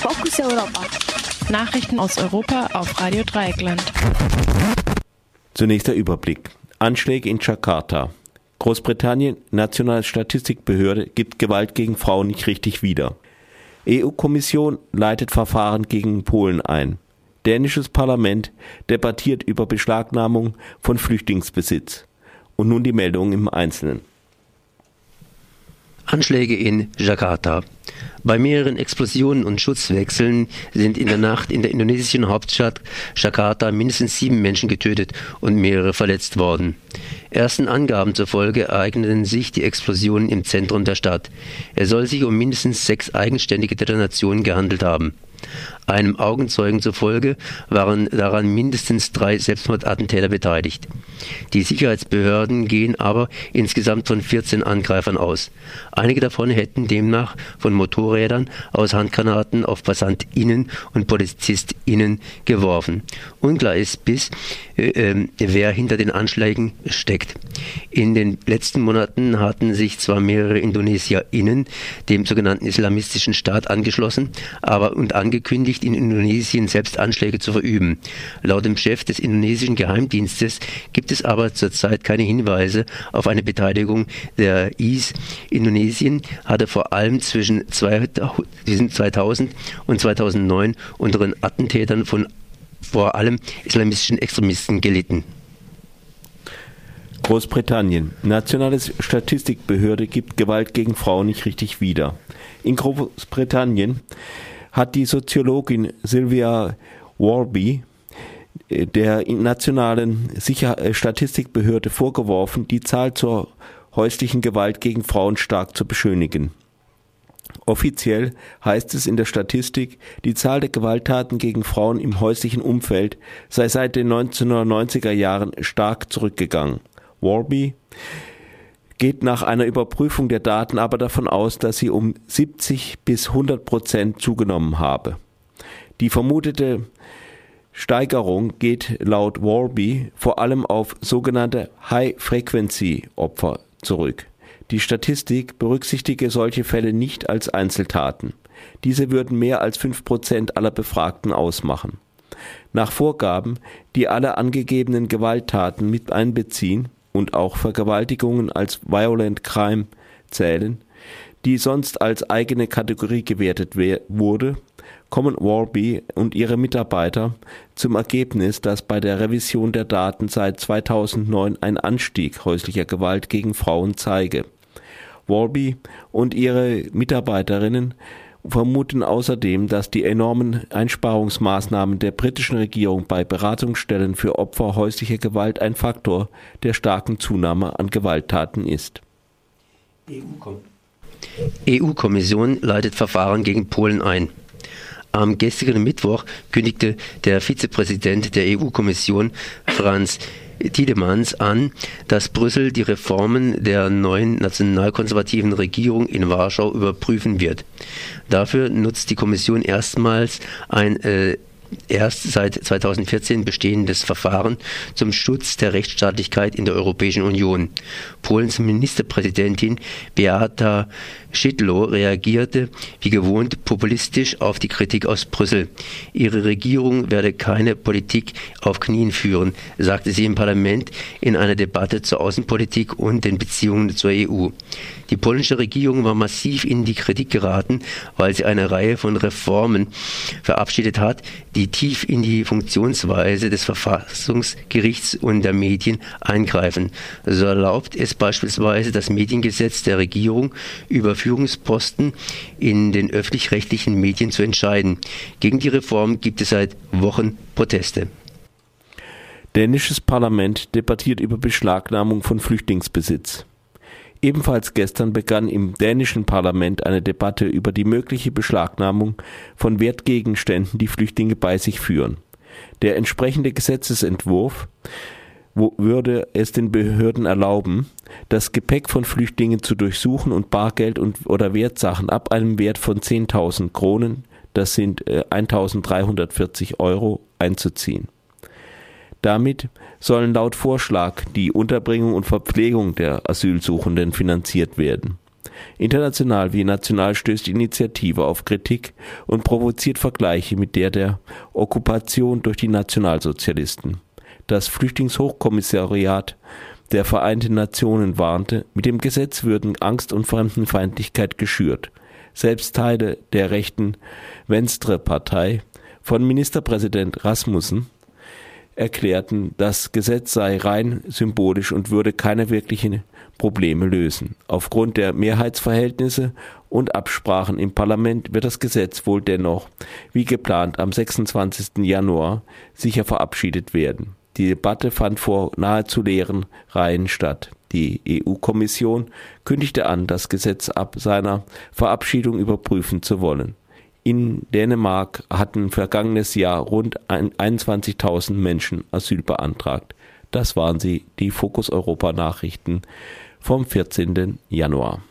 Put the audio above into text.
Fokus Europa. Nachrichten aus Europa auf Radio Dreieckland. Zunächst der Überblick. Anschläge in Jakarta. Großbritannien, Nationale Statistikbehörde, gibt Gewalt gegen Frauen nicht richtig wieder. EU-Kommission leitet Verfahren gegen Polen ein. Dänisches Parlament debattiert über Beschlagnahmung von Flüchtlingsbesitz. Und nun die Meldungen im Einzelnen. Anschläge in Jakarta. Bei mehreren Explosionen und Schutzwechseln sind in der Nacht in der indonesischen Hauptstadt Jakarta mindestens sieben Menschen getötet und mehrere verletzt worden. Ersten Angaben zufolge ereigneten sich die Explosionen im Zentrum der Stadt. Es soll sich um mindestens sechs eigenständige Detonationen gehandelt haben. Einem Augenzeugen zufolge waren daran mindestens drei Selbstmordattentäter beteiligt. Die Sicherheitsbehörden gehen aber insgesamt von 14 Angreifern aus. Einige davon hätten demnach von Motorrädern aus Handgranaten auf PassantInnen und PolizistInnen geworfen. Unklar ist bis, äh, äh, wer hinter den Anschlägen steckt. In den letzten Monaten hatten sich zwar mehrere IndonesierInnen dem sogenannten Islamistischen Staat angeschlossen, aber und angekündigt, nicht in Indonesien selbst Anschläge zu verüben. Laut dem Chef des indonesischen Geheimdienstes gibt es aber zurzeit keine Hinweise auf eine Beteiligung der IS. Indonesien hatte vor allem zwischen 2000 und 2009 unter den Attentätern von vor allem islamistischen Extremisten gelitten. Großbritannien. Nationale Statistikbehörde gibt Gewalt gegen Frauen nicht richtig wieder. In Großbritannien hat die Soziologin Sylvia Warby äh, der nationalen Sicher äh, Statistikbehörde vorgeworfen, die Zahl zur häuslichen Gewalt gegen Frauen stark zu beschönigen. Offiziell heißt es in der Statistik, die Zahl der Gewalttaten gegen Frauen im häuslichen Umfeld sei seit den 1990er Jahren stark zurückgegangen. Warby geht nach einer Überprüfung der Daten aber davon aus, dass sie um 70 bis 100 Prozent zugenommen habe. Die vermutete Steigerung geht laut Warby vor allem auf sogenannte High-Frequency-Opfer zurück. Die Statistik berücksichtige solche Fälle nicht als Einzeltaten. Diese würden mehr als fünf Prozent aller Befragten ausmachen. Nach Vorgaben, die alle angegebenen Gewalttaten mit einbeziehen, und auch Vergewaltigungen als Violent Crime zählen, die sonst als eigene Kategorie gewertet wurde, kommen Warby und ihre Mitarbeiter zum Ergebnis, dass bei der Revision der Daten seit 2009 ein Anstieg häuslicher Gewalt gegen Frauen zeige. Warby und ihre Mitarbeiterinnen vermuten außerdem, dass die enormen Einsparungsmaßnahmen der britischen Regierung bei Beratungsstellen für Opfer häuslicher Gewalt ein Faktor der starken Zunahme an Gewalttaten ist. EU-Kommission leitet Verfahren gegen Polen ein. Am gestrigen Mittwoch kündigte der Vizepräsident der EU-Kommission Franz Tiedemanns an, dass Brüssel die Reformen der neuen nationalkonservativen Regierung in Warschau überprüfen wird. Dafür nutzt die Kommission erstmals ein äh, erst seit 2014 bestehendes Verfahren zum Schutz der Rechtsstaatlichkeit in der Europäischen Union. Polens Ministerpräsidentin Beata Szydlo reagierte wie gewohnt populistisch auf die Kritik aus Brüssel. Ihre Regierung werde keine Politik auf Knien führen, sagte sie im Parlament in einer Debatte zur Außenpolitik und den Beziehungen zur EU. Die polnische Regierung war massiv in die Kritik geraten, weil sie eine Reihe von Reformen verabschiedet hat, die tief in die Funktionsweise des Verfassungsgerichts und der Medien eingreifen. So erlaubt es beispielsweise das Mediengesetz der Regierung über Führungsposten in den öffentlich-rechtlichen Medien zu entscheiden. Gegen die Reform gibt es seit Wochen Proteste. Dänisches Parlament debattiert über Beschlagnahmung von Flüchtlingsbesitz. Ebenfalls gestern begann im dänischen Parlament eine Debatte über die mögliche Beschlagnahmung von Wertgegenständen, die Flüchtlinge bei sich führen. Der entsprechende Gesetzesentwurf würde es den Behörden erlauben, das Gepäck von Flüchtlingen zu durchsuchen und Bargeld und, oder Wertsachen ab einem Wert von 10.000 Kronen, das sind äh, 1.340 Euro, einzuziehen. Damit sollen laut Vorschlag die Unterbringung und Verpflegung der Asylsuchenden finanziert werden. International wie national stößt die Initiative auf Kritik und provoziert Vergleiche mit der der Okkupation durch die Nationalsozialisten. Das Flüchtlingshochkommissariat der Vereinten Nationen warnte, mit dem Gesetz würden Angst und Fremdenfeindlichkeit geschürt. Selbst Teile der rechten Venstre-Partei von Ministerpräsident Rasmussen erklärten, das Gesetz sei rein symbolisch und würde keine wirklichen Probleme lösen. Aufgrund der Mehrheitsverhältnisse und Absprachen im Parlament wird das Gesetz wohl dennoch, wie geplant, am 26. Januar sicher verabschiedet werden. Die Debatte fand vor nahezu leeren Reihen statt. Die EU-Kommission kündigte an, das Gesetz ab seiner Verabschiedung überprüfen zu wollen. In Dänemark hatten vergangenes Jahr rund 21.000 Menschen Asyl beantragt. Das waren sie, die Fokus Europa Nachrichten vom 14. Januar.